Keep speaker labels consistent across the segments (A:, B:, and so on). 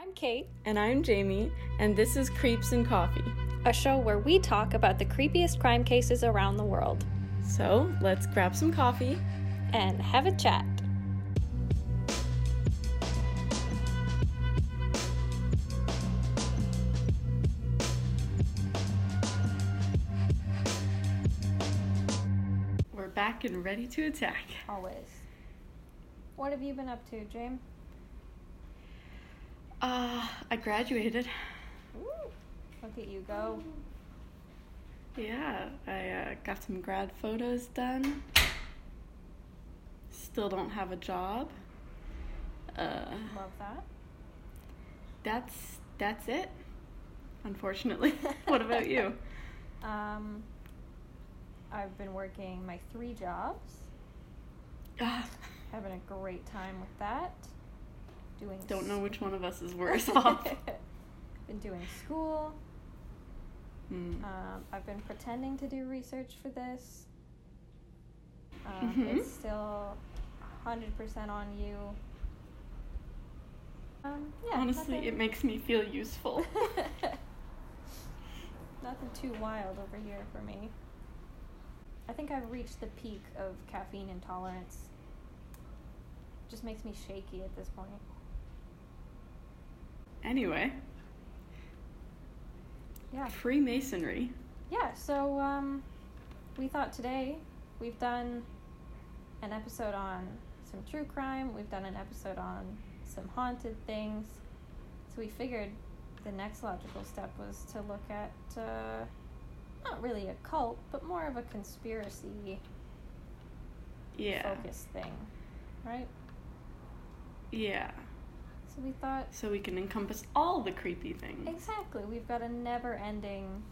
A: I'm Kate,
B: And I'm Jamie, and this is Creeps and Coffee.
A: a show where we talk about the creepiest crime cases around the world
B: So let's grab some coffee.
A: and have a chat.
B: We're back and ready to attack.
A: Always. What have you been up to, James?
B: Uh, I graduated.
A: Look at you go.
B: Yeah, I uh, got some grad photos done. Still don't have a job. Uh,
A: Love that.
B: that's that's it. Unfortunately. what about you?
A: Um, I've been working my three jobs,
B: Ah,
A: having a great time with that. Doing
B: don't know which one of us is worse off.
A: been doing school.
B: Hmm.
A: Um, I've been pretending to do research for this. Um,
B: Mhm.
A: It's still 100% on you. Um, yeah,
B: Honestly,
A: nothing,
B: it makes me feel useful.
A: nothing too wild over here for me. I think I've reached the peak of caffeine intolerance. Just makes me shaky at this point.
B: Anyway,
A: Yeah.
B: Freemasonry.
A: Yeah, so um, we thought today we've done an episode on some true crime, we've done an episode on some haunted things. So we figured the next logical step was to look at uh, not really a cult, but more of a conspiracy
B: Yeah.
A: focused thing, right?
B: Yeah.
A: So we thought
B: So we can encompass all the creepy things.
A: Exactly. We've got a never ending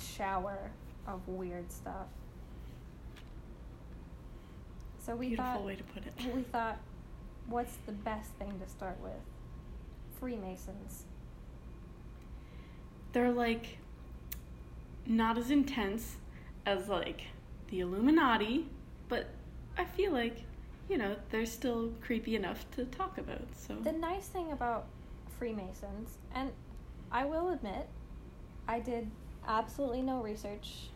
A: shower of weird stuff. So we
B: Beautiful
A: thought
B: way to put it.
A: we thought what's the best thing to start with? Freemasons.
B: They're like not as intense as like the Illuminati, but I feel like, you know, they're still creepy enough to talk about. So
A: The nice thing about Freemasons, and I will admit, I did absolutely no research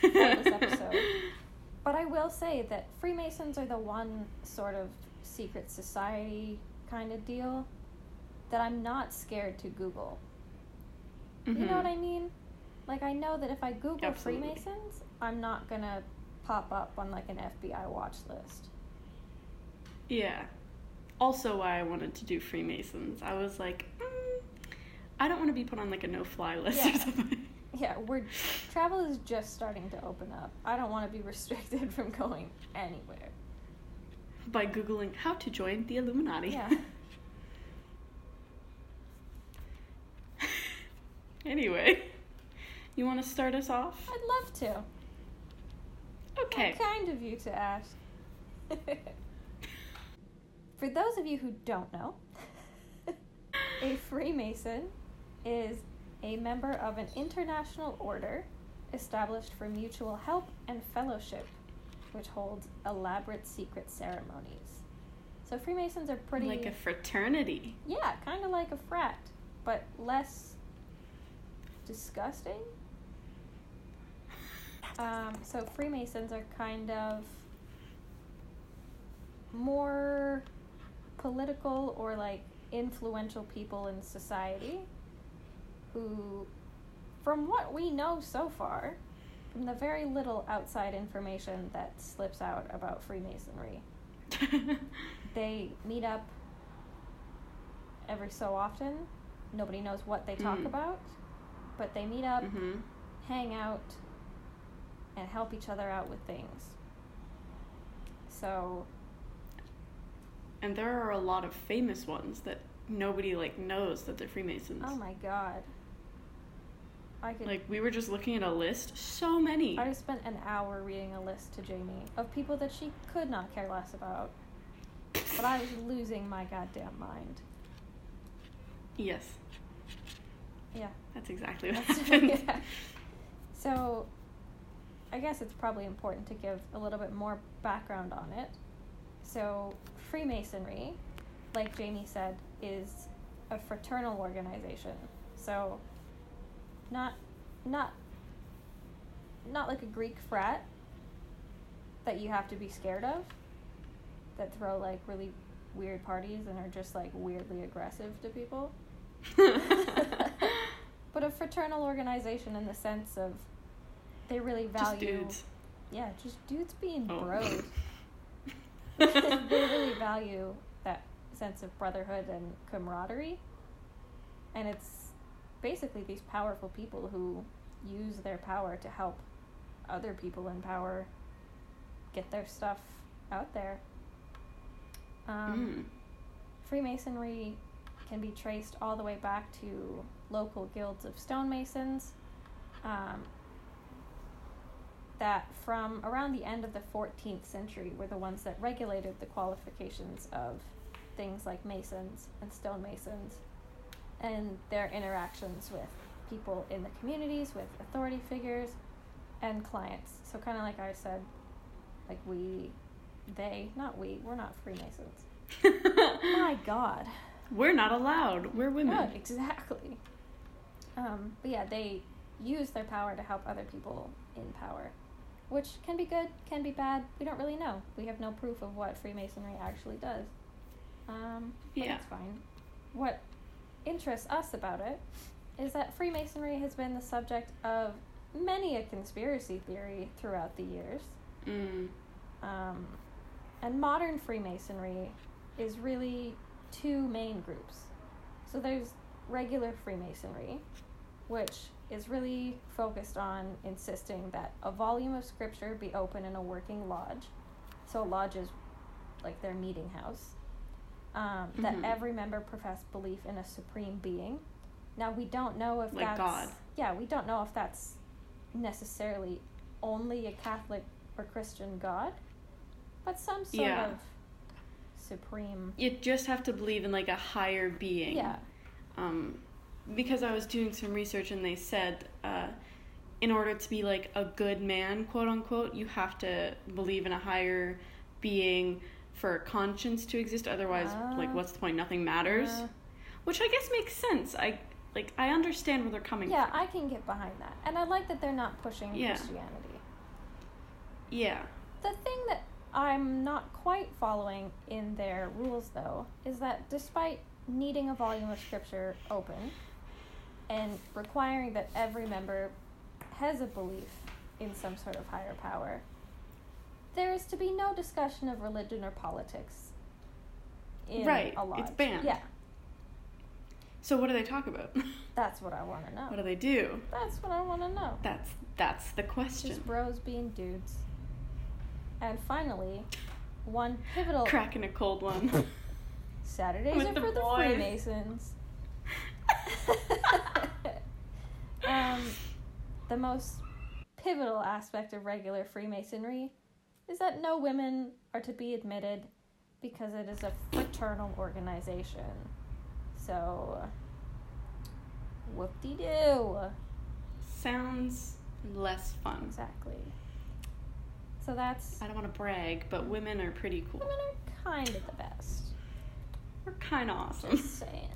A: for this episode. But I will say that Freemasons are the one sort of secret society kind of deal that I'm not scared to Google. You know what I mean? Like, I know that if I Google
B: Mm-hmm. Absolutely.
A: Freemasons, I'm not gonna pop up on like an FBI watch list.
B: Yeah. Also, why I wanted to do Freemasons. I was like, mm, I don't want to be put on like a no-fly list
A: Yeah.
B: or something.
A: Yeah, we're travel is just starting to open up. I don't want to be restricted from going anywhere.
B: By googling how to join the Illuminati.
A: Yeah.
B: anyway, you want to start us off?
A: I'd love to.
B: Okay.
A: How kind of you to ask. For those of you who don't know, a Freemason is a member of an international order established for mutual help and fellowship, which holds elaborate secret ceremonies. So Freemasons are pretty
B: Like a fraternity.
A: yeah, kind of like a frat, but less disgusting. Um, so Freemasons are kind of more political or like influential people in society who, from what we know so far, from the very little outside information that slips out about Freemasonry, they meet up every so often. Nobody knows what they talk
B: Mm.
A: about, but they meet up,
B: hmm
A: hang out, and help each other out with things. So,
B: And there are a lot of famous ones that nobody like knows that they're Freemasons.
A: oh my god. I could
B: Like we were just looking at a list, so many.
A: I spent an hour reading a list to Jamie of people that she could not care less about. But I was losing my goddamn mind.
B: Yes,
A: Yeah.
B: that's exactly what
A: That's-
B: happened.
A: yeah. So, I guess it's probably important to give a little bit more background on it. So, Freemasonry like Jamie said, is a fraternal organization. So, not, not, not like a Greek frat that you have to be scared of. That throw like really weird parties and are just like weirdly aggressive to people. but a fraternal organization in the sense of they really
B: Just
A: value
B: dudes.
A: yeah just dudes being
B: Oh.
A: bros they really value that sense of brotherhood and camaraderie and it's basically these powerful people who use their power to help other people in power get their stuff out there um,
B: Mm.
A: Freemasonry can be traced all the way back to local guilds of stonemasons. Um, that from around the end of the 14th century were the ones that regulated the qualifications of things like masons and stonemasons and their interactions with people in the communities, with authority figures, and clients. So, kind of like I said, like we, they, not we, we're not Freemasons. My God.
B: We're not allowed. We're women.
A: Yeah, exactly. Um, but yeah, they use their power to help other people in power, which can be good, can be bad. We don't really know. We have no proof of what Freemasonry actually does. Um, but
B: Yeah.
A: it's fine. What interests us about it is that Freemasonry has been the subject of many a conspiracy theory throughout the years.
B: Mm.
A: Um, and modern Freemasonry is really two main groups. So there's regular Freemasonry, which is really focused on insisting that a volume of scripture be open in a working lodge. So a lodge is like their meeting house. Um, That
B: Mhm.
A: every member profess belief in a supreme being. Now we don't know if
B: Like
A: that's
B: God.
A: yeah we don't know if that's necessarily only a Catholic or Christian God, but some sort
B: Yeah.
A: of supreme.
B: You just have to believe in like a higher being.
A: Yeah,
B: Um, because I was doing some research and they said, uh, in order to be like a good man, quote unquote, you have to believe in a higher being for conscience to exist. Otherwise, like,
A: Ah.
B: what's the point? Nothing matters.
A: Uh,
B: Which I guess makes sense. I like I understand where they're coming
A: yeah,
B: from.
A: I can get behind that, and I like that they're not pushing
B: Yeah.
A: Christianity.
B: yeah.
A: The thing that I'm not quite following in their rules, though, is that despite needing a volume of scripture open and requiring that every member has a belief in some sort of higher power, there is to be no discussion of religion or politics. In
B: Right,
A: a lodge.
B: it's banned.
A: Yeah,
B: So what do they talk about?
A: that's what I want to know.
B: what do they do?
A: That's what I want to know.
B: That's that's the question.
A: Just bros being dudes. And finally, one pivotal
B: Cracking a cold one.
A: Saturdays
B: With
A: are
B: the
A: for the. Freemasons. um, the most pivotal aspect of regular Freemasonry is that no women are to be admitted because it is a fraternal organization. So, whoop de doo.
B: Sounds less fun.
A: Exactly. So that's.
B: I don't want to brag, but women are pretty cool.
A: Women are kind of the best.
B: We're kind of awesome.
A: Just saying.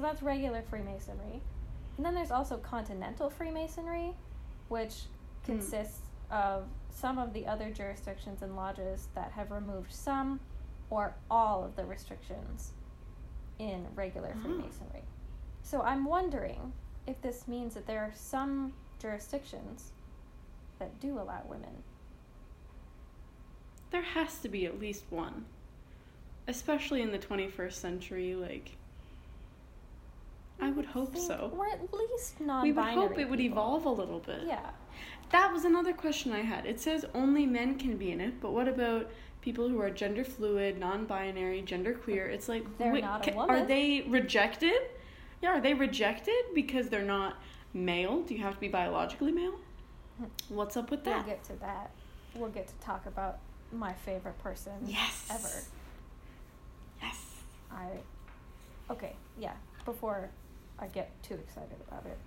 A: So that's regular Freemasonry. And then there's also continental Freemasonry, which
B: Hmm.
A: consists of some of the other jurisdictions and lodges that have removed some or all of the restrictions in regular
B: Ah.
A: Freemasonry. So I'm wondering if this means that there are some jurisdictions that do allow women.
B: There has to be at least one. Especially in the 21st century, like. I would hope
A: think-
B: so.
A: Or at least non
B: We would hope it would evolve a little bit.
A: Yeah.
B: That was another question I had. It says only men can be in it, but what about people who are gender fluid, non binary, gender queer? It's like,
A: They're
B: wait,
A: not a woman.
B: are they rejected? Yeah, are they rejected because they're not male? Do you have to be biologically male? Hmm. What's up with that?
A: We'll get to that. We'll get to talk about my favorite person
B: Yes.
A: ever.
B: Yes.
A: I okay, yeah. Before I get too excited about it,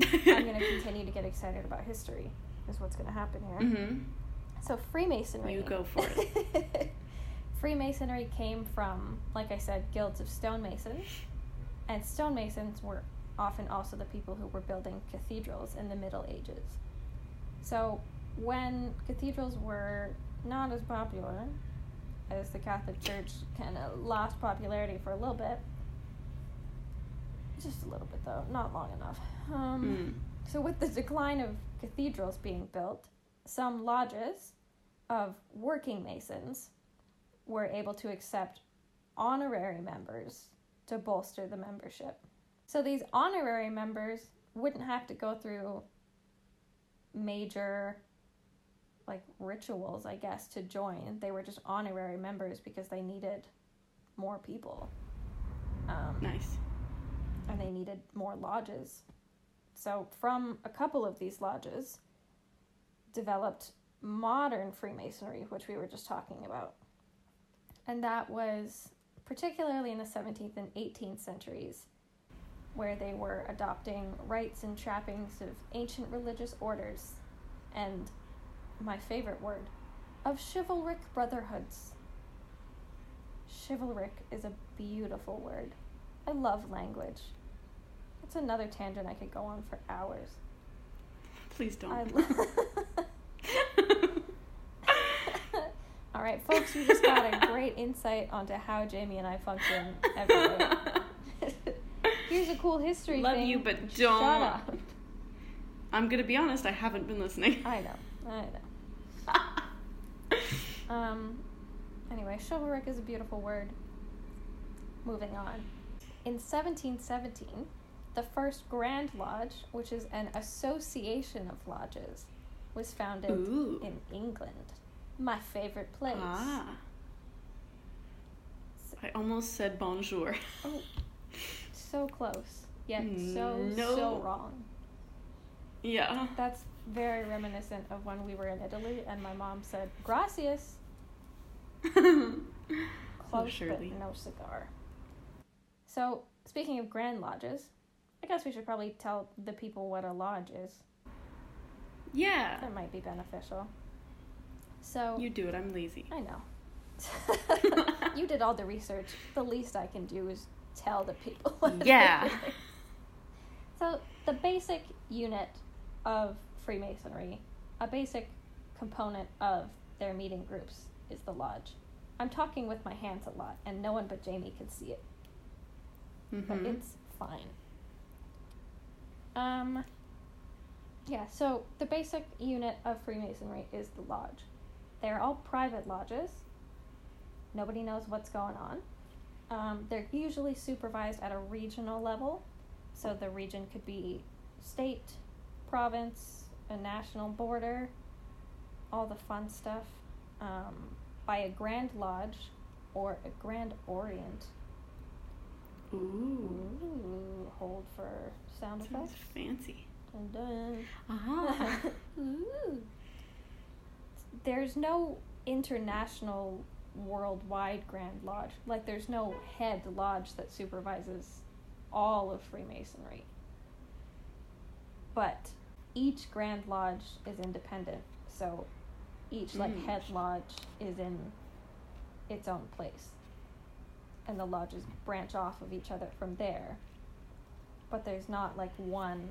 A: I'm gonna continue to get excited about history. Is what's gonna happen here.
B: Mm-hmm.
A: So Freemasonry.
B: You go for
A: it. Freemasonry came from, like I said, guilds of stonemasons, and stonemasons were often also the people who were building cathedrals in the Middle Ages. So when cathedrals were not as popular, as the Catholic Church kind of lost popularity for a little bit, just a little bit though, not long enough. Um,
B: Mm.
A: so, with the decline of cathedrals being built, some lodges of working masons were able to accept honorary members to bolster the membership. So, these honorary members wouldn't have to go through major like rituals, I guess, to join. They were just honorary members because they needed more people. Um,
B: Nice.
A: And they needed more lodges. So, from a couple of these lodges, developed modern Freemasonry, which we were just talking about. And that was particularly in the 17th and 18th centuries, where they were adopting rites and trappings of ancient religious orders and, my favorite word, of chivalric brotherhoods. Chivalric is a beautiful word. I love language. It's another tangent I could go on for hours.
B: Please don't.
A: I All right, folks, you just got a great insight onto how Jamie and I function every day. Here's a cool history
B: Love
A: thing.
B: you, but don't.
A: up.
B: I'm gonna be honest, I haven't been listening.
A: I know. I know. Um. Anyway, chivalric is a beautiful word. Moving on. In 1717, the first Grand Lodge, which is an association of lodges, was founded
B: Ooh.
A: in England. My favorite place.
B: Ah. I almost said bonjour.
A: Oh, so close, yet so,
B: No.
A: so wrong.
B: Yeah.
A: That's very reminiscent of when we were in Italy and my mom said, gracias. Close,
B: surely.
A: but no cigar. So, speaking of Grand Lodges, guess we should probably tell the people what a lodge is.
B: yeah.
A: That might be beneficial. So,
B: You do it, I'm lazy.
A: I know. you did all the research. The least I can do is tell the people. what
B: Yeah.
A: So, the basic unit of Freemasonry, a basic component of their meeting groups, is the lodge. I'm talking with my hands a lot, and no one but Jamie can see it, but
B: Mhm.
A: it's fine. Um, yeah, so the basic unit of Freemasonry is the lodge. They're all private lodges. Nobody knows what's going on. Um, they're usually supervised at a regional level. So the region could be state, province, a national border, all the fun stuff. Um, by a Grand Lodge or a Grand Orient.
B: Ooh.
A: Hold for sound
B: Sounds
A: effects.
B: fancy.
A: Dun dun.
B: Ah.
A: Ooh. There's no international worldwide Grand Lodge. Like there's no head lodge that supervises all of Freemasonry. But each Grand Lodge is independent. So each like
B: Mm.
A: head lodge is in its own place. And the lodges branch off of each other from there. But there's not like one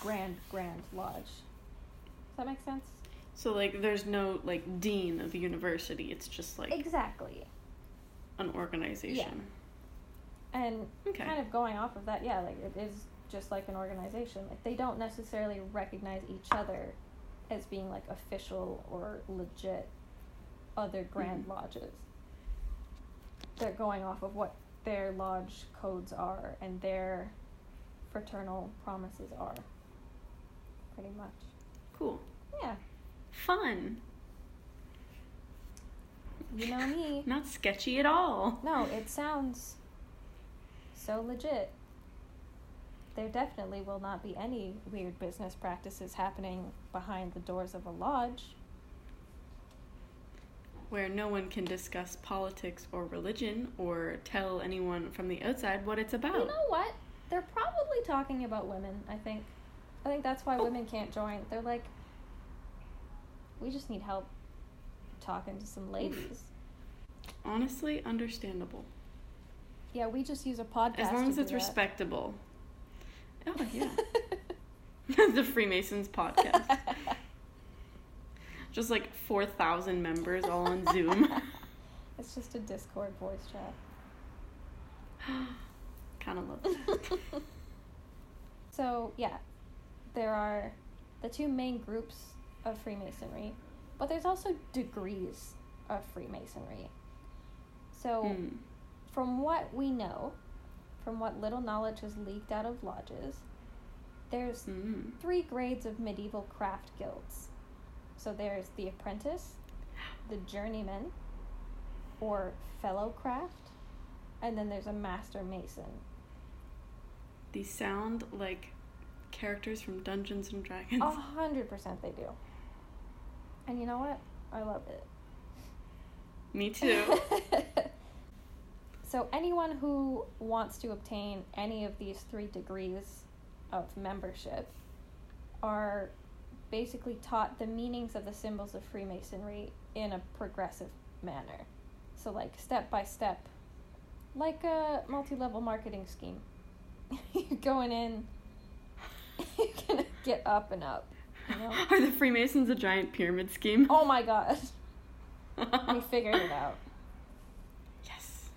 A: grand grand lodge. Does that make sense?
B: So like there's no like dean of the university. It's just like
A: Exactly.
B: an organization. Yeah.
A: And
B: Okay.
A: kind of going off of that, yeah, like it is just like an organization. Like they don't necessarily recognize each other as being like official or legit other grand
B: Mhm.
A: lodges. They're going off of what their lodge codes are and their fraternal promises are. Pretty much.
B: Cool.
A: Yeah.
B: Fun.
A: You know me.
B: Not sketchy at all.
A: No, it sounds so legit. There definitely will not be any weird business practices happening behind the doors of a lodge.
B: Where no one can discuss politics or religion or tell anyone from the outside what it's about.
A: You know what? They're probably talking about women, I think. I think that's why
B: Oh.
A: women can't join. They're like, we just need help talking to some ladies.
B: Honestly, understandable.
A: Yeah, we just use a podcast.
B: As long as it's respectable. Oh yeah. the Freemasons podcast. Just like 4,000 members all on Zoom.
A: it's just a Discord voice chat.
B: kind of love that.
A: So, yeah, there are the two main groups of Freemasonry, but there's also degrees of Freemasonry. So,
B: Hmm.
A: from what we know, from what little knowledge has leaked out of lodges, there's
B: Mm.
A: three grades of medieval craft guilds. So there's the apprentice, the journeyman, or fellow craft, and then there's a master mason.
B: These sound like characters from Dungeons and Dragons.
A: A hundred percent they do. And you know what? I love it.
B: Me too.
A: so anyone who wants to obtain any of these three degrees of membership are basically taught the meanings of the symbols of Freemasonry in a progressive manner. So like step by step, like a multi-level marketing scheme. You're going in, you're gonna get up and up. You know?
B: Are the Freemasons a giant pyramid scheme?
A: Oh my god, we figured it out.
B: yes.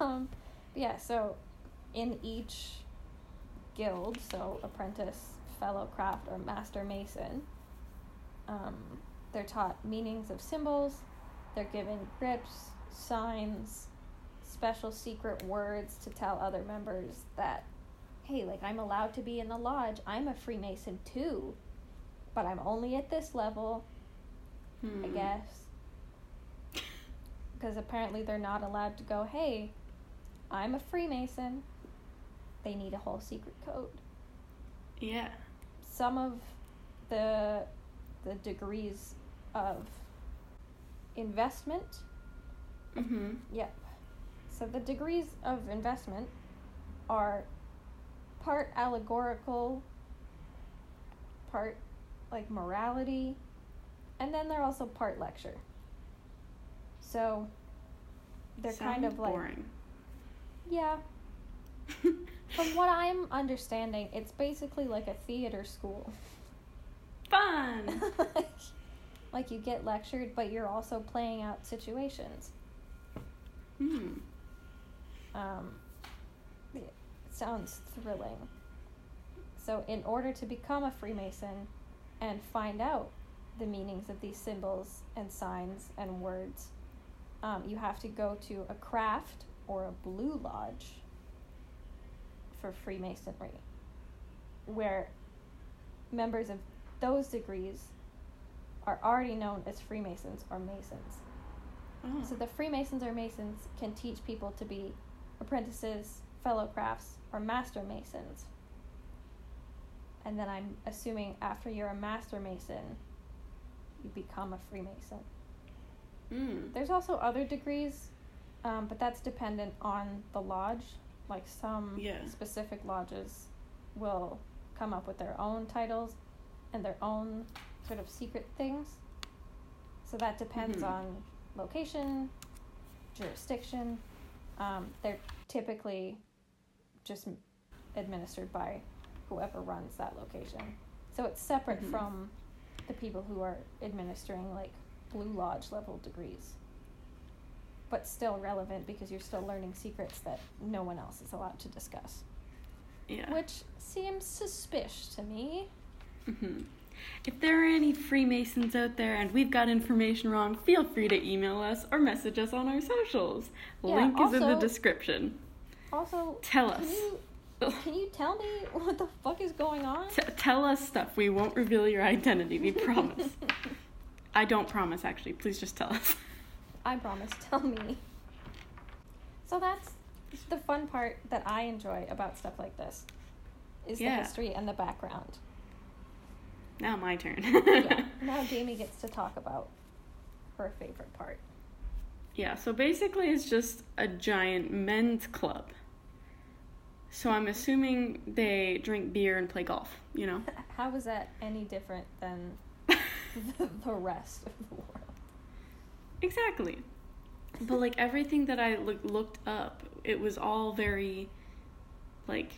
A: um, yeah, so in each guild, so apprentice, fellow craft, or master mason, um, they're taught meanings of symbols, they're given grips, signs, special secret words to tell other members that, hey, like I'm allowed to be in the lodge, I'm a Freemason too, but I'm only at this level, I
B: Hmm.
A: guess. Because apparently they're not allowed to go, hey, I'm a Freemason. They need a whole secret code.
B: Yeah.
A: Some of the the degrees of investment,
B: Mm-hmm.
A: yep. So the degrees of investment are part allegorical, part like morality, and then they're also part lecture. So they're kind of like
B: boring.
A: yeah. From what I'm understanding, it's basically like a theater school.
B: Fun.
A: like, you get lectured, but you're also playing out situations.
B: Hmm.
A: Um, it sounds thrilling. So, in order to become a Freemason and find out the meanings of these symbols and signs and words, um, you have to go to a craft or a blue lodge for Freemasonry, where members of those degrees are already known as Freemasons or Masons.
B: Oh.
A: So the Freemasons or Masons can teach people to be apprentices, fellow crafts, or master masons. And then I'm assuming after you're a master mason, you become a Freemason.
B: Mm.
A: There's also other degrees, um, but that's dependent on the lodge. Like some
B: Yeah.
A: specific lodges will come up with their own titles and their own sort of secret things. So that depends
B: Mhm.
A: on location, jurisdiction. Um, they're typically just administered by whoever runs that location. So it's separate
B: Mhm.
A: from the people who are administering like Blue Lodge level degrees. But still relevant because you're still learning secrets that no one else is allowed to discuss.
B: Yeah.
A: Which seems suspicious to me.
B: Hmm If there are any Freemasons out there and we've got information wrong, feel free to email us or message us on our socials.
A: Yeah,
B: Link is in the description.
A: Also,
B: Tell
A: can
B: us.
A: you can you tell me what the fuck is going on?
B: T- tell us stuff. We won't reveal your identity. We promise. I don't promise, actually. Please just tell us.
A: I promise, tell me. So that's the fun part that I enjoy about stuff like this. Is
B: Yeah.
A: the history and the background.
B: Now my turn.
A: yeah. Now Jamie gets to talk about her favorite part.
B: Yeah, so basically it's just a giant men's club. So I'm assuming they drink beer and play golf, you know?
A: How is that any different than the, the rest of the world?
B: Exactly. But like everything that I look, looked up, it was all very like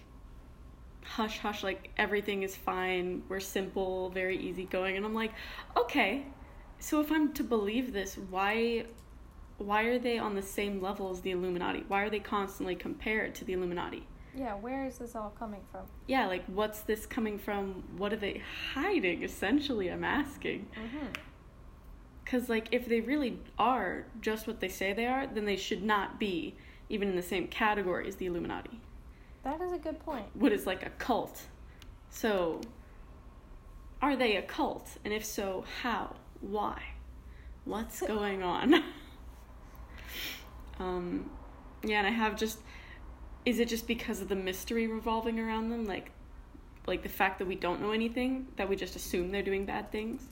B: hush hush like everything is fine. We're simple, very easygoing and I'm like, "Okay. So if I'm to believe this, why why are they on the same level as the Illuminati? Why are they constantly compared to the Illuminati?"
A: Yeah, where is this all coming from?
B: Yeah, like what's this coming from? What are they hiding? Essentially, I'm asking.
A: Mm-hmm.
B: Because, like, if they really are just what they say they are, then they should not be even in the same category as the Illuminati.
A: That is a good point.
B: What is like a cult? So, are they a cult? And if so, how? Why? What's going on? um, yeah, and I have just. Is it just because of the mystery revolving around them? Like, like the fact that we don't know anything, that we just assume they're doing bad things?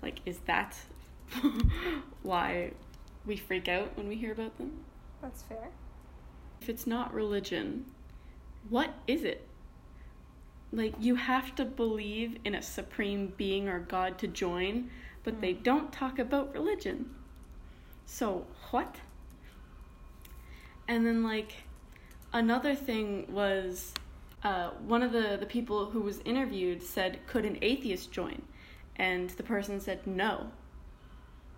B: Like, is that why we freak out when we hear about them?
A: That's fair.
B: If it's not religion, what is it? Like, you have to believe in a supreme being or God to join, but they don't talk about religion. So, what? And then, like, another thing was uh, one of the, the people who was interviewed said, Could an atheist join? And the person said no.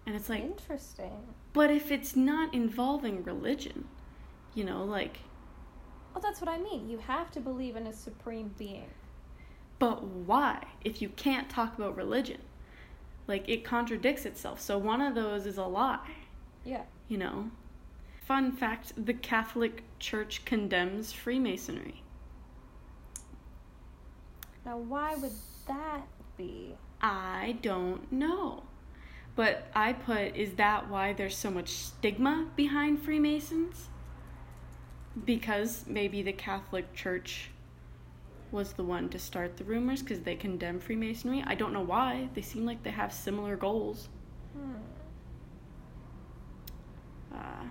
B: And it's like,
A: Interesting.
B: but if it's not involving religion, you know, like,
A: Well, that's what I mean. You have to believe in a supreme being.
B: but why if you can't talk about religion? Like, it contradicts itself. So one of those is a lie,
A: Yeah.
B: you know? Fun fact the Catholic Church condemns Freemasonry.
A: Now, why would that be?
B: I don't know. But I put, is that why there's so much stigma behind Freemasons? Because maybe the Catholic Church was the one to start the rumors because they condemn Freemasonry. I don't know why. They seem like they have similar goals.
A: Hmm.
B: Uh,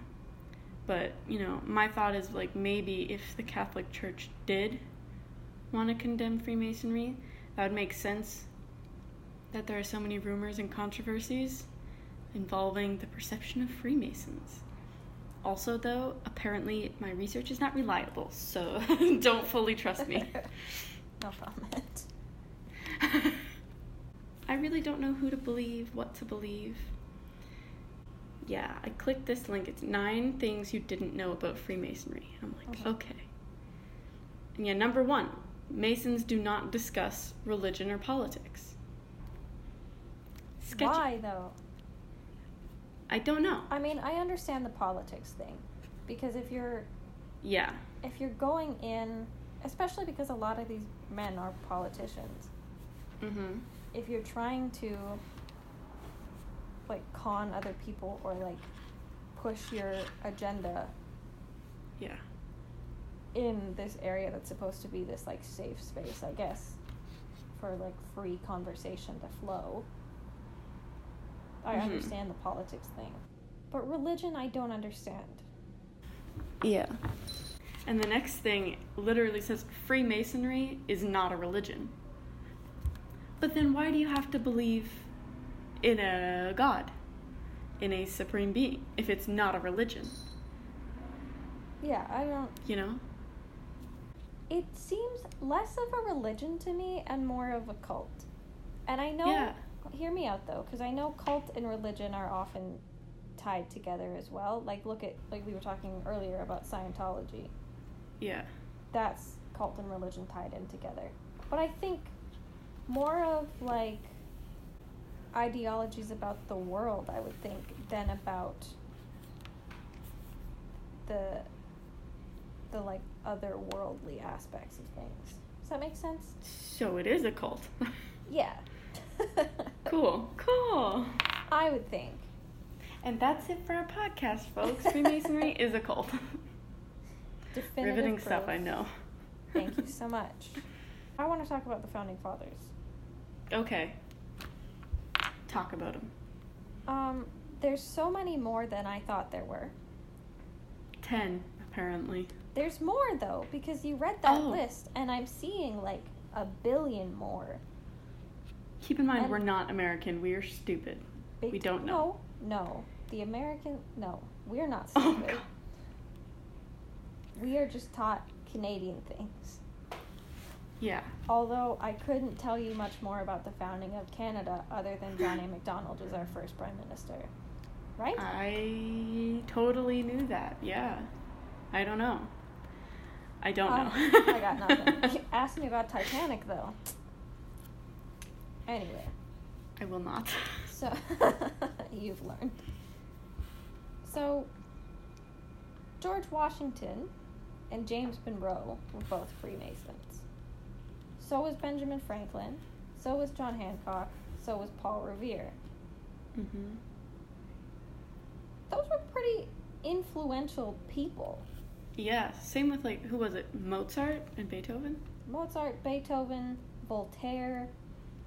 B: but, you know, my thought is like maybe if the Catholic Church did want to condemn Freemasonry, that would make sense that there are so many rumors and controversies involving the perception of Freemasons. Also, though, apparently my research is not reliable, so don't fully trust me.
A: no comment.
B: I really don't know who to believe, what to believe. Yeah, I clicked this link. It's nine things you didn't know about Freemasonry. I'm like,
A: Okay.
B: okay. And yeah, number one, Masons do not discuss religion or politics. Sketchy.
A: Why though?
B: I don't know.
A: I mean, I understand the politics thing, because if you're
B: Yeah.
A: if you're going in, especially because a lot of these men are politicians,
B: Mm-hmm.
A: if you're trying to like con other people or like push your agenda
B: Yeah.
A: in this area that's supposed to be this like safe space, I guess, for like free conversation to flow. I
B: Mhm.
A: understand the politics thing. But religion I don't understand.
B: Yeah. And the next thing literally says Freemasonry is not a religion. But then why do you have to believe in a god? In a supreme being if it's not a religion,
A: Yeah, I don't
B: you know?
A: it seems less of a religion to me and more of a cult. And I know
B: Yeah.
A: Hear me out though because I know cult and religion are often tied together as well. Like look at like we were talking earlier about Scientology.
B: Yeah.
A: that's cult and religion tied in together. But I think more of like ideologies about the world, I would think, than about the the like otherworldly aspects of things. Does that make sense?
B: So it is a cult.
A: Yeah.
B: cool. Cool.
A: I would think.
B: And that's it for our podcast, folks. Freemasonry is a cult.
A: Definitive
B: Riveting stuff. I know.
A: Thank you so much. I want to talk about the founding fathers.
B: Okay. Talk about them.
A: Um, there's so many more than I thought there were.
B: Ten, apparently.
A: There's more though, because you read that
B: Oh.
A: list, and I'm seeing like a billion more.
B: Keep in mind,
A: And-
B: we're not American. We are stupid. We don't know.
A: No, no. the American. No, we're not
B: Oh,
A: stupid.
B: God.
A: we are just taught Canadian things.
B: Yeah.
A: Although I couldn't tell you much more about the founding of Canada other than John A. Macdonald was our first prime minister. Right?
B: I totally knew that. Yeah. I don't know. I don't know.
A: I got nothing. Ask me about Titanic though. Anyway,
B: I will not.
A: so you've learned. So George Washington and James Monroe were both Freemasons. So was Benjamin Franklin. So was John Hancock. So was Paul Revere.
B: hmm
A: Those were pretty influential people.
B: Yeah. Same with like who was it? Mozart and Beethoven.
A: Mozart, Beethoven, Voltaire,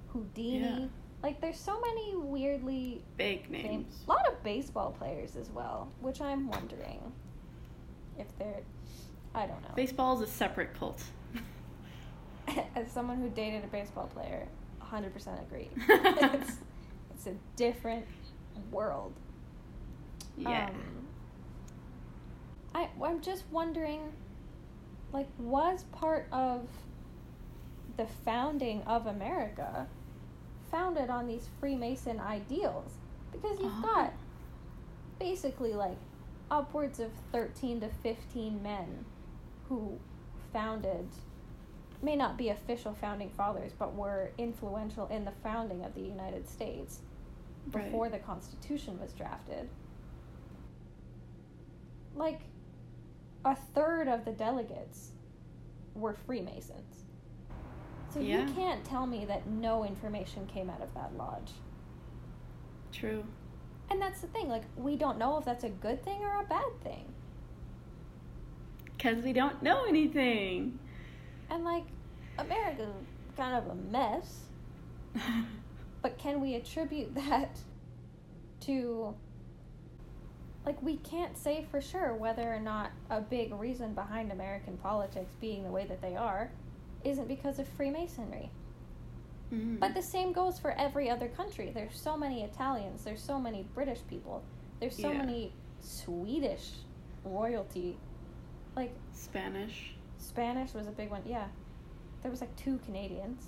A: Houdini.
B: Yeah.
A: Like, there's so many weirdly
B: Big names.
A: A lot of baseball players as well, which I'm wondering if they're. I don't know.
B: Baseball is a separate cult.
A: As someone who dated a baseball player, 100% agree. it's, it's a different world.
B: yeah.
A: Um, I I'm just wondering, like, was part of the founding of America founded on these Freemason ideals? Because you've
B: Oh.
A: got basically like upwards of thirteen to fifteen men who founded may not be official founding fathers, but were influential in the founding of the United States
B: Right.
A: before the Constitution was drafted. Like, a third of the delegates were Freemasons. So
B: Yeah.
A: you can't tell me that no information came out of that lodge.
B: True.
A: And that's the thing, like, we don't know if that's a good thing or a bad thing.
B: Because we don't know anything.
A: And, like, America's kind of a mess. But can we attribute that to like we can't say for sure whether or not a big reason behind American politics being the way that they are isn't because of Freemasonry.
B: Mhm.
A: But the same goes for every other country. There's so many Italians, there's so many British people, there's so
B: Yeah.
A: many Swedish royalty. Like
B: Spanish.
A: Spanish was a big one. Yeah. There was like two Canadians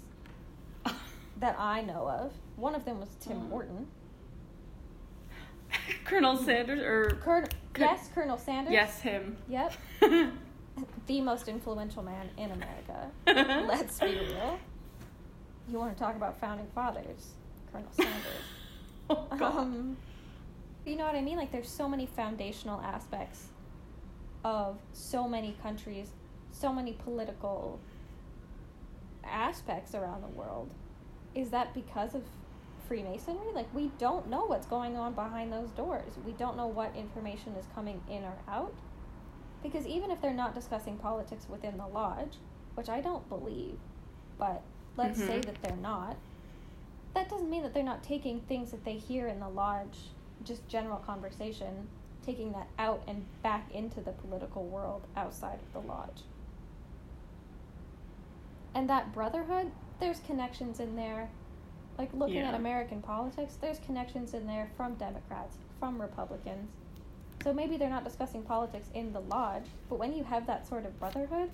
A: that I know of. One of them was Tim
B: Oh.
A: Horton.
B: Colonel Sanders or Could-
A: yes, Colonel Sanders.
B: yes, him.
A: Yep. The most influential man in America. Let's be real. You want to talk about founding fathers? Colonel Sanders.
B: oh God.
A: Um, you know what I mean? Like, there's so many foundational aspects of so many countries, so many political aspects around the world. Is that because of Freemasonry? Like, we don't know what's going on behind those doors. We don't know what information is coming in or out. Because even if they're not discussing politics within the lodge, which I don't believe, but let's say
B: Mhm.
A: that they're not, that doesn't mean that they're not taking things that they hear in the lodge, just general conversation, taking that out and back into the political world outside of the lodge. And that brotherhood, there's connections in there. Like looking at American politics, there's connections in there from Democrats, from Republicans. So maybe they're not discussing politics in the lodge, but when you have that sort of brotherhood,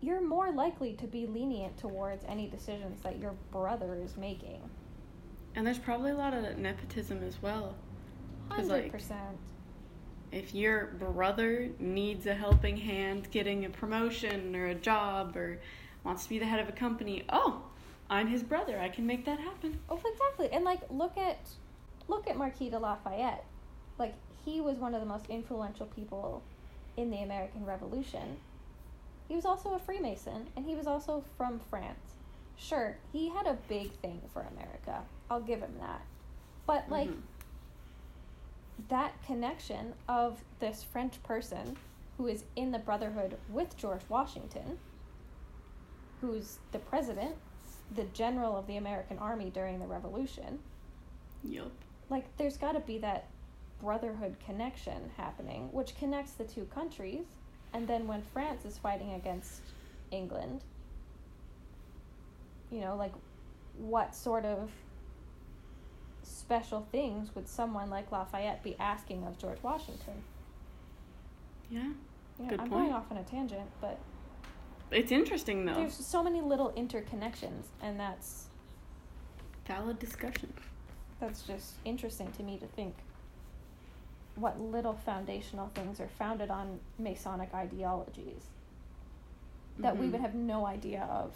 A: you're more likely to be lenient towards any decisions that your brother is making.
B: And there's probably a lot of nepotism as well.
A: Hundred
B: like,
A: percent.
B: If your brother needs a helping hand getting a promotion or a job or wants to be the head of a company, oh, I'm his brother. I can make that happen.
A: Oh, exactly. And like, look at, look at Marquis de Lafayette. Like, he was one of the most influential people in the American Revolution. He was also a Freemason, and he was also from France. Sure, he had a big thing for America. I'll give him that. But like,
B: Mhm.
A: that connection of this French person who is in the Brotherhood with George Washington, who's the president, the general of the American army during the Revolution,
B: Yup.
A: like there's got to be that brotherhood connection happening, which connects the two countries. And then when France is fighting against England, you know, like what sort of special things would someone like Lafayette be asking of George Washington?
B: Yeah.
A: Yeah,
B: Good
A: I'm
B: point.
A: going off on a tangent, but
B: It's interesting though.
A: there's so many little interconnections, and that's
B: Valid discussion.
A: that's just interesting to me to think what little foundational things are founded on Masonic ideologies that we
B: Mhm.
A: would have no idea of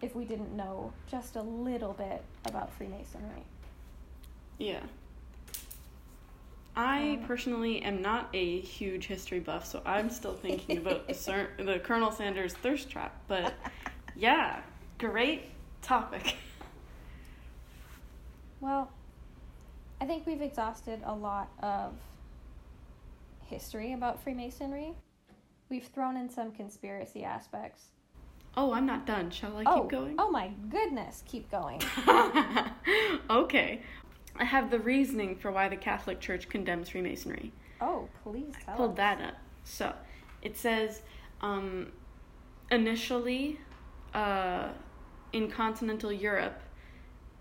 A: if we didn't know just a little bit about Freemasonry.
B: Yeah. I
A: Um,
B: personally am not a huge history buff, so I'm still thinking about the, Cer- the Colonel Sanders thirst trap. But yeah, great topic.
A: Well, I think we've exhausted a lot of history about Freemasonry. We've thrown in some conspiracy aspects.
B: Oh, I'm not done. Shall I
A: oh,
B: keep going?
A: oh my goodness, keep going.
B: okay. I have the reasoning for why the Catholic Church condemns Freemasonry.
A: Oh, please tell
B: pulled
A: us.
B: that up. So it says um, initially uh, in continental Europe,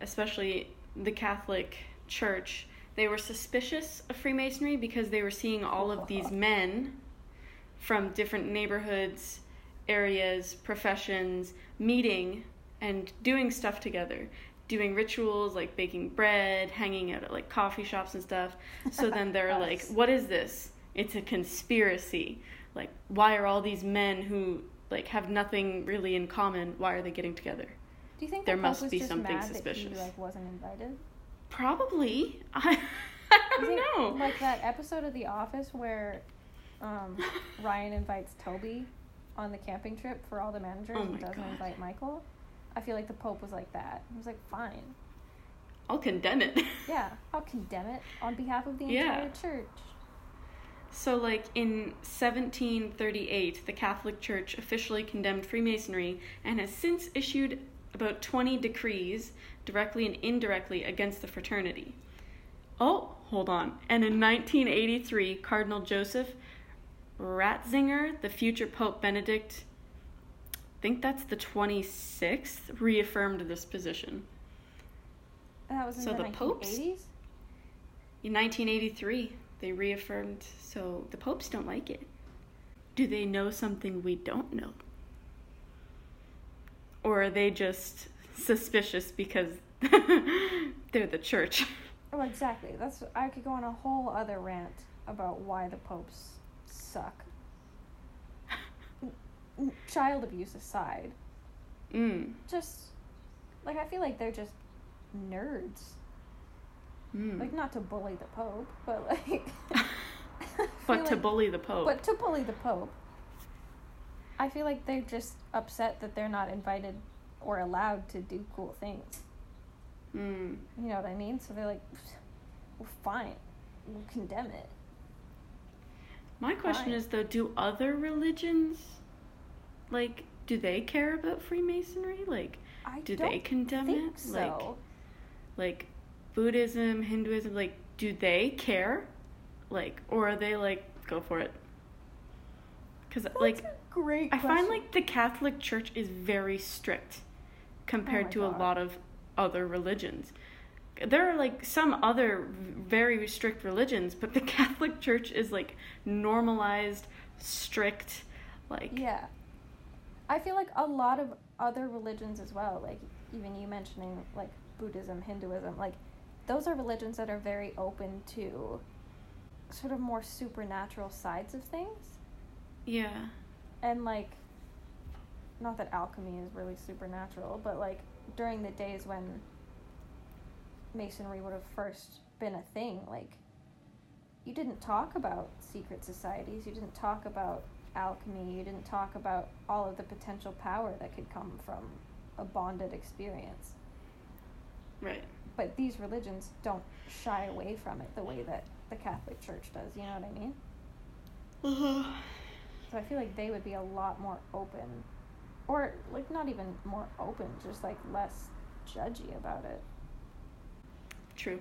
B: especially the Catholic Church, they were suspicious of Freemasonry because they were seeing all of these men from different neighborhoods, areas, professions meeting and doing stuff together. Doing rituals like baking bread, hanging out at like coffee shops and stuff. So then they're like, what is this? It's a conspiracy. Like, why are all these men who like have nothing really in common? Why are they getting together?
A: Do you think
B: There must be something suspicious.
A: he like wasn't invited?
B: Probably. I, I don't know.
A: Like that episode of The Office where um, Ryan invites Toby on the camping trip for all the managers
B: Oh
A: and doesn't
B: God.
A: invite Michael. I feel like the Pope was like that. He was like, fine.
B: I'll condemn it.
A: Yeah, I'll condemn it on behalf of the
B: Yeah.
A: entire church.
B: So, like in 1738, the Catholic Church officially condemned Freemasonry and has since issued about 20 decrees, directly and indirectly, against the fraternity. Oh, hold on. And in 1983, Cardinal Joseph Ratzinger, the future Pope Benedict, I think that's the 26th, reaffirmed this position.
A: And that was in
B: So
A: the,
B: the popes-
A: 1980s?
B: In 1983, they reaffirmed, so the popes don't like it. Do they know something we don't know? Or are they just suspicious because they're the church?
A: Oh, exactly. That's I could go on a whole other rant about why the popes suck. Child abuse aside,
B: Mm.
A: just like I feel like they're just nerds.
B: Mm.
A: Like not to bully the pope, but like
B: but to
A: like-
B: bully the pope.
A: But to bully the pope, I feel like they're just upset that they're not invited or allowed to do cool things.
B: mm.
A: You know what I mean? So they're like, well, fine, we'll condemn it.
B: My question
A: Fine.
B: is though, do other religions like do they care about Freemasonry? Like
A: I
B: do they condemn it?
A: so.
B: Like like Buddhism, Hinduism, like do they care? Like or are they like go for it? Cuz like
A: great.
B: I find like the Catholic Church is very strict compared
A: Oh
B: to a lot of other religions. There are like some other very strict religions, but the Catholic Church is like normalized, strict, like
A: Yeah. I feel like a lot of other religions as well, like even you mentioning like Buddhism, Hinduism, like those are religions that are very open to sort of more supernatural sides of things.
B: yeah.
A: And like not that alchemy is really supernatural, but like during the days when masonry would have first been a thing, like you didn't talk about secret societies, you didn't talk about alchemy, you didn't talk about all of the potential power that could come from a bonded experience.
B: Right.
A: But these religions don't shy away from it the way that the Catholic Church does, you know what I mean?
B: Uh-huh.
A: So I feel like they would be a lot more open, or like not even more open, just like less judgy about it.
B: True.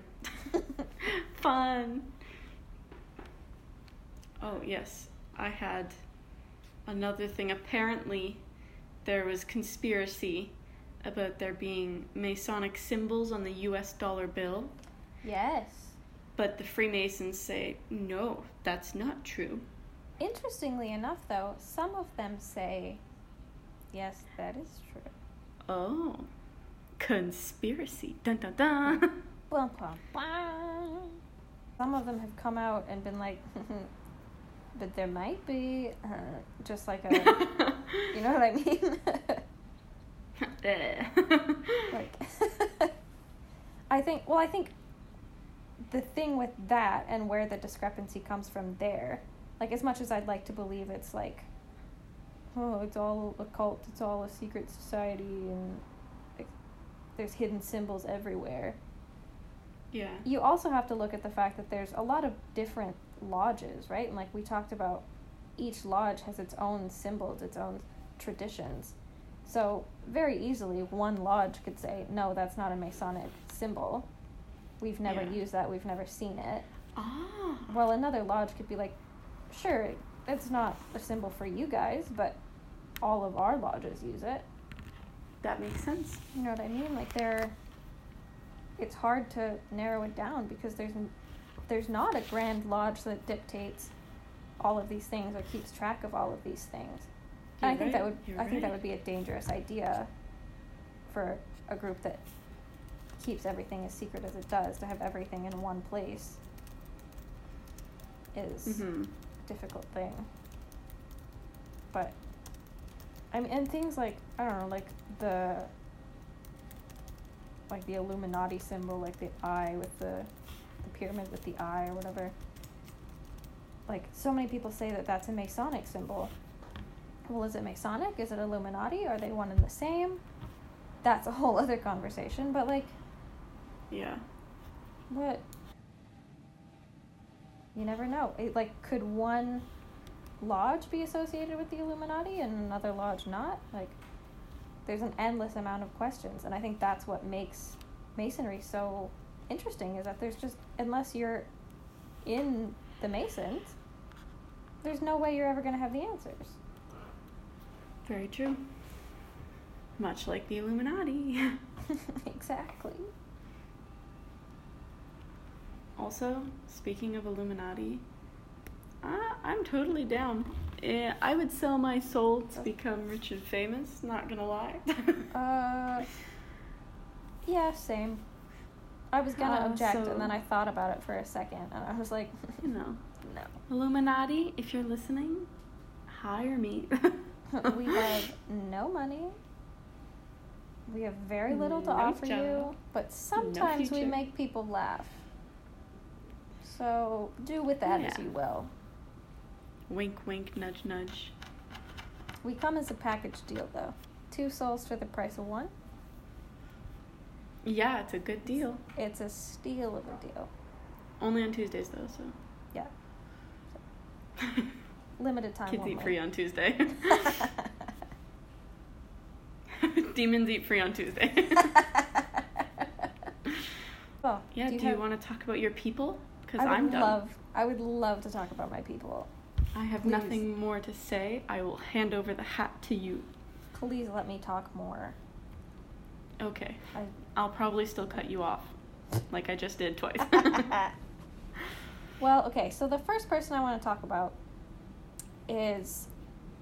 B: Fun. Oh, yes. I had another thing. Apparently, there was conspiracy about there being Masonic symbols on the US dollar bill,
A: Yes.
B: but the Freemasons say, no, that's not true.
A: Interestingly enough, though, some of them say, yes, that is true.
B: Oh, conspiracy. Dun dun dun.
A: Bum, bum, bum. Some of them have come out and been like, but there might be, uh, just like a, you know what I mean?
B: Eh.
A: like, I think, well, I think the thing with that and where the discrepancy comes from there, like, as much as I'd like to believe it's like, oh, it's all a cult, it's all a secret society, and like, there's hidden symbols everywhere.
B: yeah.
A: you also have to look at the fact that there's a lot of different lodges, right? And like we talked about, each lodge has its own symbols, its own traditions. So very easily, one lodge could say, "No, that's not a Masonic symbol. We've never
B: Yeah.
A: used that. We've never seen it."
B: Ah.
A: Well, another lodge could be like, "Sure, it's not a symbol for you guys, but all of our lodges use it."
B: That makes sense.
A: You know what I mean? Like they're it's hard to narrow it down because there's there's not a grand lodge that dictates all of these things or keeps track of all of these things. And I
B: You're
A: think that would
B: you're
A: I think that would be a dangerous idea for a group that keeps everything as secret as it does to have everything in one place is
B: Mm-hmm.
A: a difficult thing. But I mean, and things like I don't know, like the like the Illuminati symbol, like the eye with the the pyramid with the eye or whatever. Like so many people say that that's a Masonic symbol. Well, is it Masonic? Is it Illuminati? Are they one and the same? That's a whole other conversation. But like,
B: Yeah.
A: what? You never know. It, like, could one lodge be associated with the Illuminati and another lodge not? Like, there's an endless amount of questions, and I think that's what makes Masonry so interesting. Is that there's just unless you're in the Masons, there's no way you're ever going to have the answers.
B: Very true. Much like the Illuminati.
A: exactly.
B: Also, speaking of Illuminati, I, I'm totally down. Eh, I would sell my soul to become rich and famous, not gonna lie.
A: Uh, yeah, same. I was gonna
B: Uh,
A: object,
B: so-
A: and then I thought about it for a second, and I was like,
B: you know,
A: no.
B: Illuminati, if you're listening, hire me.
A: we have no money. We have very little to
B: No
A: offer you, but sometimes we make people laugh. So do with that as you will.
B: Wink, wink, nudge, nudge.
A: We come as a package deal, though. Two souls for the price of one.
B: Yeah, it's a good deal.
A: It's a steal of a deal.
B: Only on Tuesdays though, so.
A: Yeah. Limited time
B: Kids
A: only.
B: eat free on Tuesday. Demons eat free on Tuesday.
A: well,
B: yeah, do you,
A: have-
B: want to talk about your people? Because I'm done.
A: love. I would love to talk about my people.
B: I have
A: Please.
B: nothing more to say. I will hand over the hat to you.
A: Please let me talk more.
B: Okay.
A: I,
B: I'll probably still cut you off, like I just did twice.
A: well, okay. So the first person I want to talk about is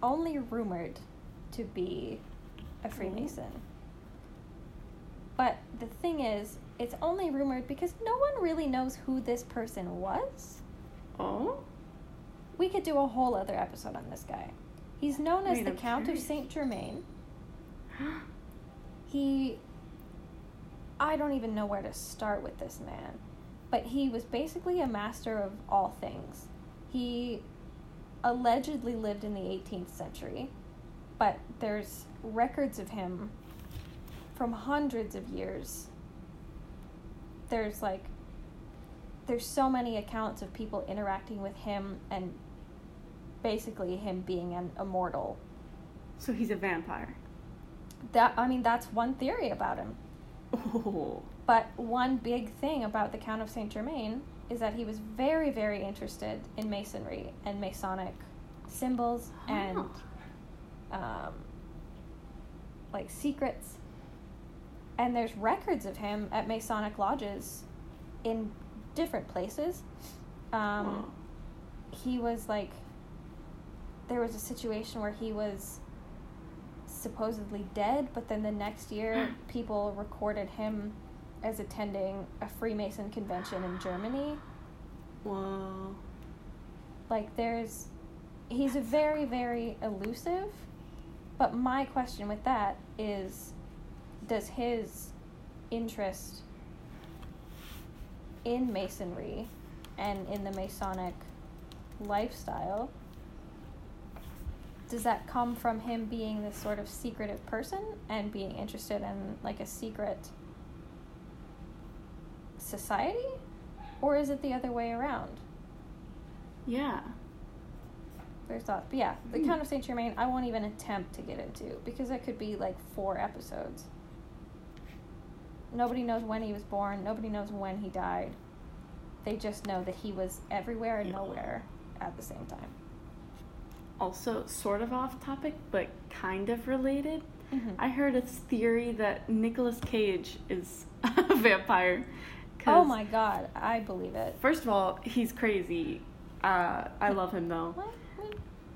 A: only rumored to be a Freemason. But the thing is, it's only rumored because no one really knows who this person was.
B: oh?
A: We could do a whole other episode on this guy. He's known as
B: Wait,
A: the
B: I'm
A: Count of. Saint Germain. He. I don't even know where to start with this man. But he was basically a master of all things. He allegedly lived in the 18th century, but there's records of him from hundreds of years. There's like there's so many accounts of people interacting with him and basically him being an immortal.
B: So he's a vampire.
A: That I mean that's one theory about him.
B: Oh.
A: But one big thing about the Count of Saint Germain is that he was very, very interested in masonry and Masonic symbols and um, like secrets. and there's records of him at Masonic lodges in different places. Um,
B: Wow.
A: He was like, there was a situation where he was supposedly dead, but then the next year people recorded him as attending a Freemason convention in Germany.
B: Whoa.
A: Like, there's, he's very, very elusive. But my question with that is does his interest in Masonry and in the Masonic lifestyle does that come from him being this sort of secretive person and being interested in like a secret society? Or is it the other way around?
B: Yeah.
A: there's thoughts but yeah the
B: Hmm.
A: count of saint germain i won't even attempt to get into because it could be like four episodes. Nobody knows when he was born. Nobody knows when he died. They just know that he was everywhere and
B: Yeah.
A: nowhere at the same time
B: Also, sort of off topic, but kind of related.
A: Mhm.
B: I heard a theory that Nicolas Cage is a vampire.
A: oh my god i believe it
B: First of all, he's crazy. Uh, I love him though.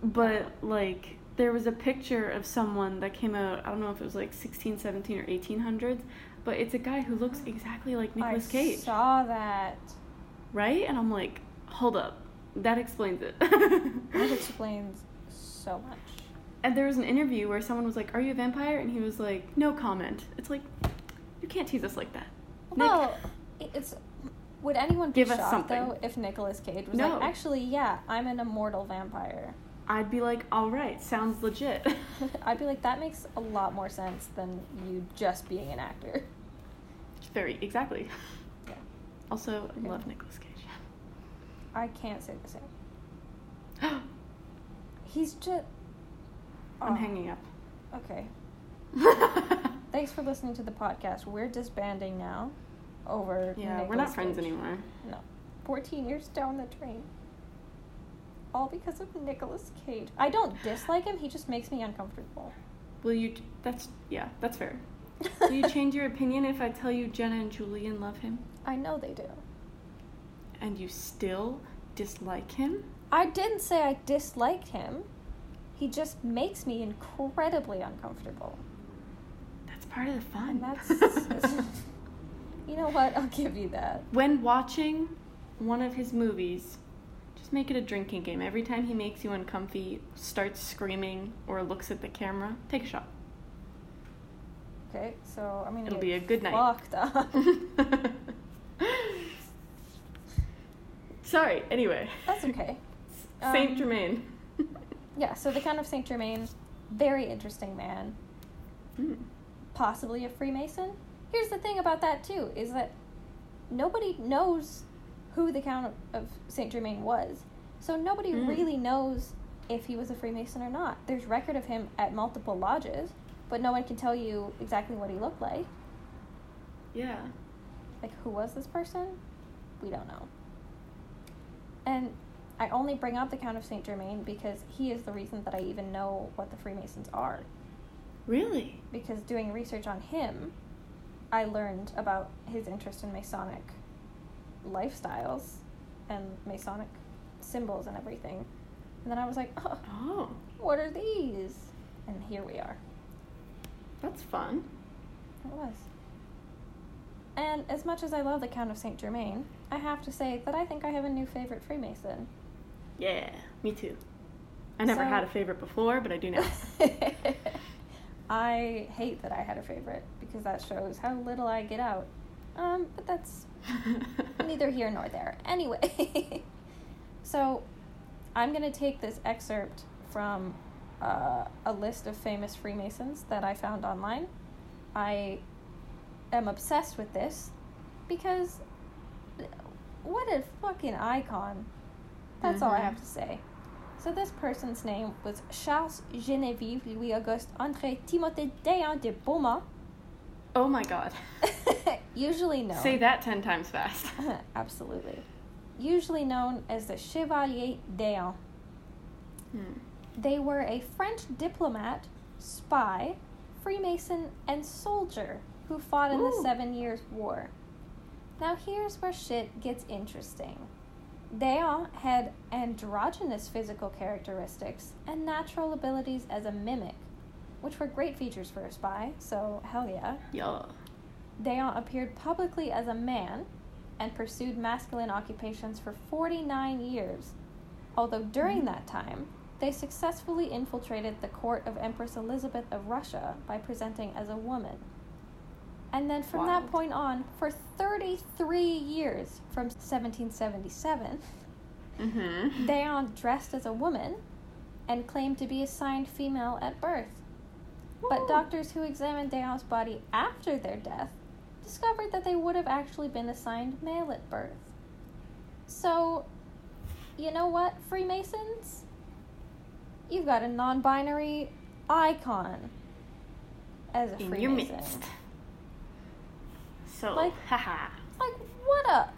B: But like there was a picture of someone that came out, I don't know if it was like 16, 17 or 1800s, but it's a guy who looks exactly like Nicolas
A: I
B: Cage,
A: saw that
B: right? And I'm like, "Hold up. That explains it."
A: that explains so much
B: and there was an interview where someone was like, "Are you a vampire?" and he was like, "No comment." It's like you can't tease us like that. Nick.
A: well it- it's would anyone
B: Give us something.
A: though if Nicolas Cage was
B: No.
A: like, actually, yeah, I'm an immortal vampire?
B: I'd be like, "All right, sounds legit."
A: I'd be like, that makes a lot more sense than you just being an actor.
B: Very exactly.
A: Yeah.
B: Also, I
A: Okay.
B: love Nicolas Cage.
A: I can't say the same. He's just.
B: I'm oh. hanging up.
A: Okay. Thanks for listening to the podcast. We're disbanding now over.
B: yeah, we're not friends
A: Cage.
B: anymore.
A: No. 14 years down the drain. All because of Nicolas Cage. I don't dislike him, he just makes me uncomfortable.
B: Will you? That's yeah, that's fair. Will you change your opinion if I tell you Jenna and Julian love him,
A: I know they do.
B: and you still dislike him?
A: I didn't say I disliked him. He just makes me incredibly uncomfortable.
B: That's part of the fun.
A: And that's. you know what? I'll give you that.
B: when watching one of his movies, just make it a drinking game. Every time he makes you uncomfy, starts screaming, or looks at the camera, take a shot.
A: Okay, so I mean
B: It'll be a good night.
A: fucked up.
B: Sorry. Anyway,
A: That's okay.
B: Saint
A: Um,
B: Germain.
A: Yeah, so the Count of Saint Germain, very interesting man.
B: Hmm.
A: possibly a Freemason. Here's the thing about that too is that nobody knows who the Count of, of Saint Germain was, so nobody
B: Mm.
A: really knows if he was a Freemason or not. There's record of him at multiple lodges, but no one can tell you exactly what he looked like.
B: Yeah.
A: Like, who was this person? We don't know. And I only bring up the Count of Saint Germain because he is the reason that I even know what the Freemasons are.
B: Really?
A: because doing research on him, I learned about his interest in Masonic lifestyles and Masonic symbols and everything. And then I was like, oh,
B: Oh,
A: what are these? And here we are.
B: that's fun.
A: It was. And as much as I love the Count of Saint Germain, I have to say that I think I have a new favorite Freemason.
B: Yeah, me too. I never
A: So-
B: had a favorite before, but I do now.
A: I hate that I had a favorite because that shows how little I get out. Um, but that's neither here nor there. Anyway, so I'm going to take this excerpt from uh, a list of famous Freemasons that I found online. I am obsessed with this because what a fucking icon. That's all I have to say. So this person's name was Charles Genevieve Louis Auguste André Timothée d'Eon de Beaumont,
B: oh my god.
A: usually known.
B: Say that ten times fast.
A: Absolutely. Usually known as the Chevalier d'Eon.
B: Hmm.
A: They were a French diplomat, spy, Freemason, and soldier who fought in the Seven Years' War. Now, here's where shit gets interesting. They all had androgynous physical characteristics and natural abilities as a mimic, which were great features for a spy, so hell yeah.
B: Yeah.
A: d'Eon appeared publicly as a man and pursued masculine occupations for 49 years, although during that time, they successfully infiltrated the court of Empress Elizabeth of Russia by presenting as a woman. And then from that point on, for 33 years, from 1777,
B: Mm-hmm.
A: d'Eon dressed as a woman and claimed to be assigned female at birth. But doctors who examined d'Eon's body after their death discovered that they would have actually been assigned male at birth. So, you know what, Freemasons? You've got a non binary icon as a
B: in
A: Freemason.
B: So,
A: Like-
B: haha.
A: Like, what a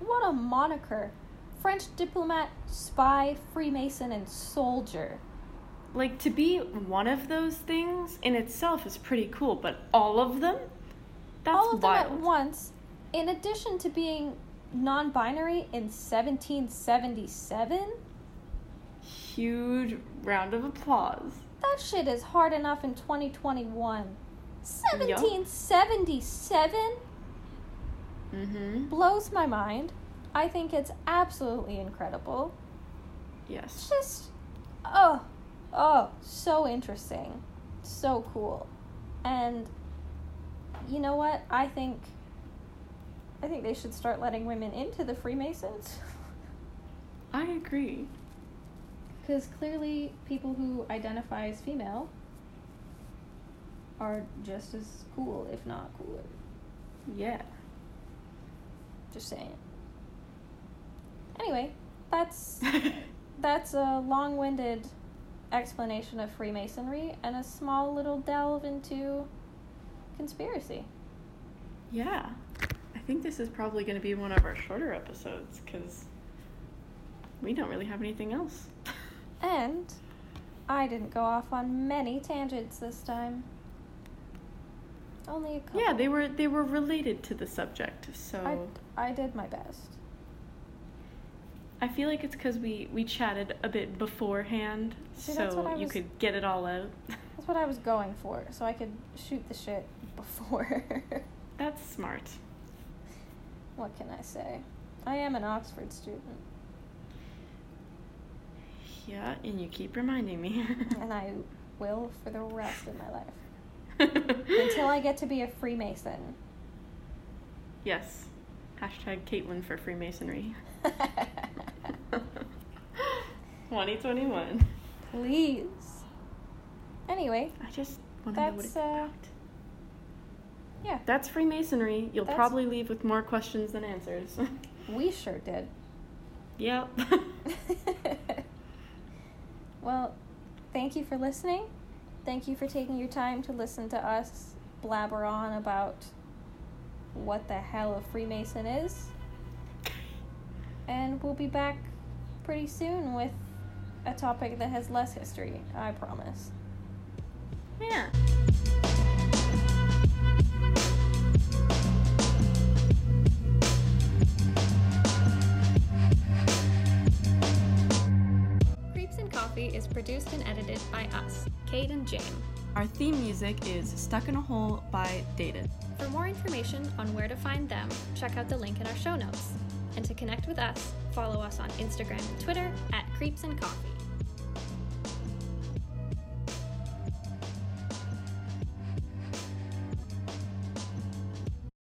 A: what a moniker. French diplomat, spy, Freemason, and soldier.
B: Like to be one of those things in itself is pretty cool, but all of them? That's
A: all of them
B: wild.
A: at once, in addition to being non binary in 1777,
B: Huge round of applause.
A: that shit is hard enough in 2021. 1777
B: Mm-hmm.
A: blows my mind. I think it's absolutely incredible.
B: Yes.
A: It's just, oh, oh, so interesting. So cool. And you know what? I think I think they should start letting women into the Freemasons.
B: I agree.
A: Because clearly, people who identify as female are just as cool, if not cooler.
B: Yeah.
A: Just saying. Anyway, that's that's a long-winded explanation of Freemasonry and a small little delve into conspiracy.
B: yeah. I think this is probably going to be one of our shorter episodes because we don't really have anything else.
A: And I didn't go off on many tangents this time. Only a couple.
B: Yeah, they were they were related to the subject, so
A: I, I did my best.
B: I feel like it's because we we chatted a bit beforehand,
A: See,
B: so you
A: was-
B: could get it all out.
A: That's what I was going for, so I could shoot the shit before.
B: That's smart.
A: what can I say? I am an Oxford student,
B: Yeah, and you keep reminding me.
A: and I will for the rest of my life. Until I get to be a Freemason.
B: yes. Hashtag Caitlin for Freemasonry. 2021.
A: Please. Anyway,
B: I just want to know what
A: That's,
B: it's
A: uh,
B: about.
A: yeah,
B: That's Freemasonry. You'll
A: That's-
B: probably leave with more questions than answers.
A: we sure did.
B: yep.
A: well, thank you for listening. Thank you for taking your time to listen to us blabber on about what the hell a Freemason is. And we'll be back pretty soon with a topic that has less history, I promise.
B: yeah.
A: Creeps and Coffee is produced and edited by us, Kate and Jane.
B: Our theme music is Stuck in a Hole by Dated.
A: For more information on where to find them, check out the link in our show notes. And to connect with us, follow us on Instagram and Twitter at Creeps and Coffee.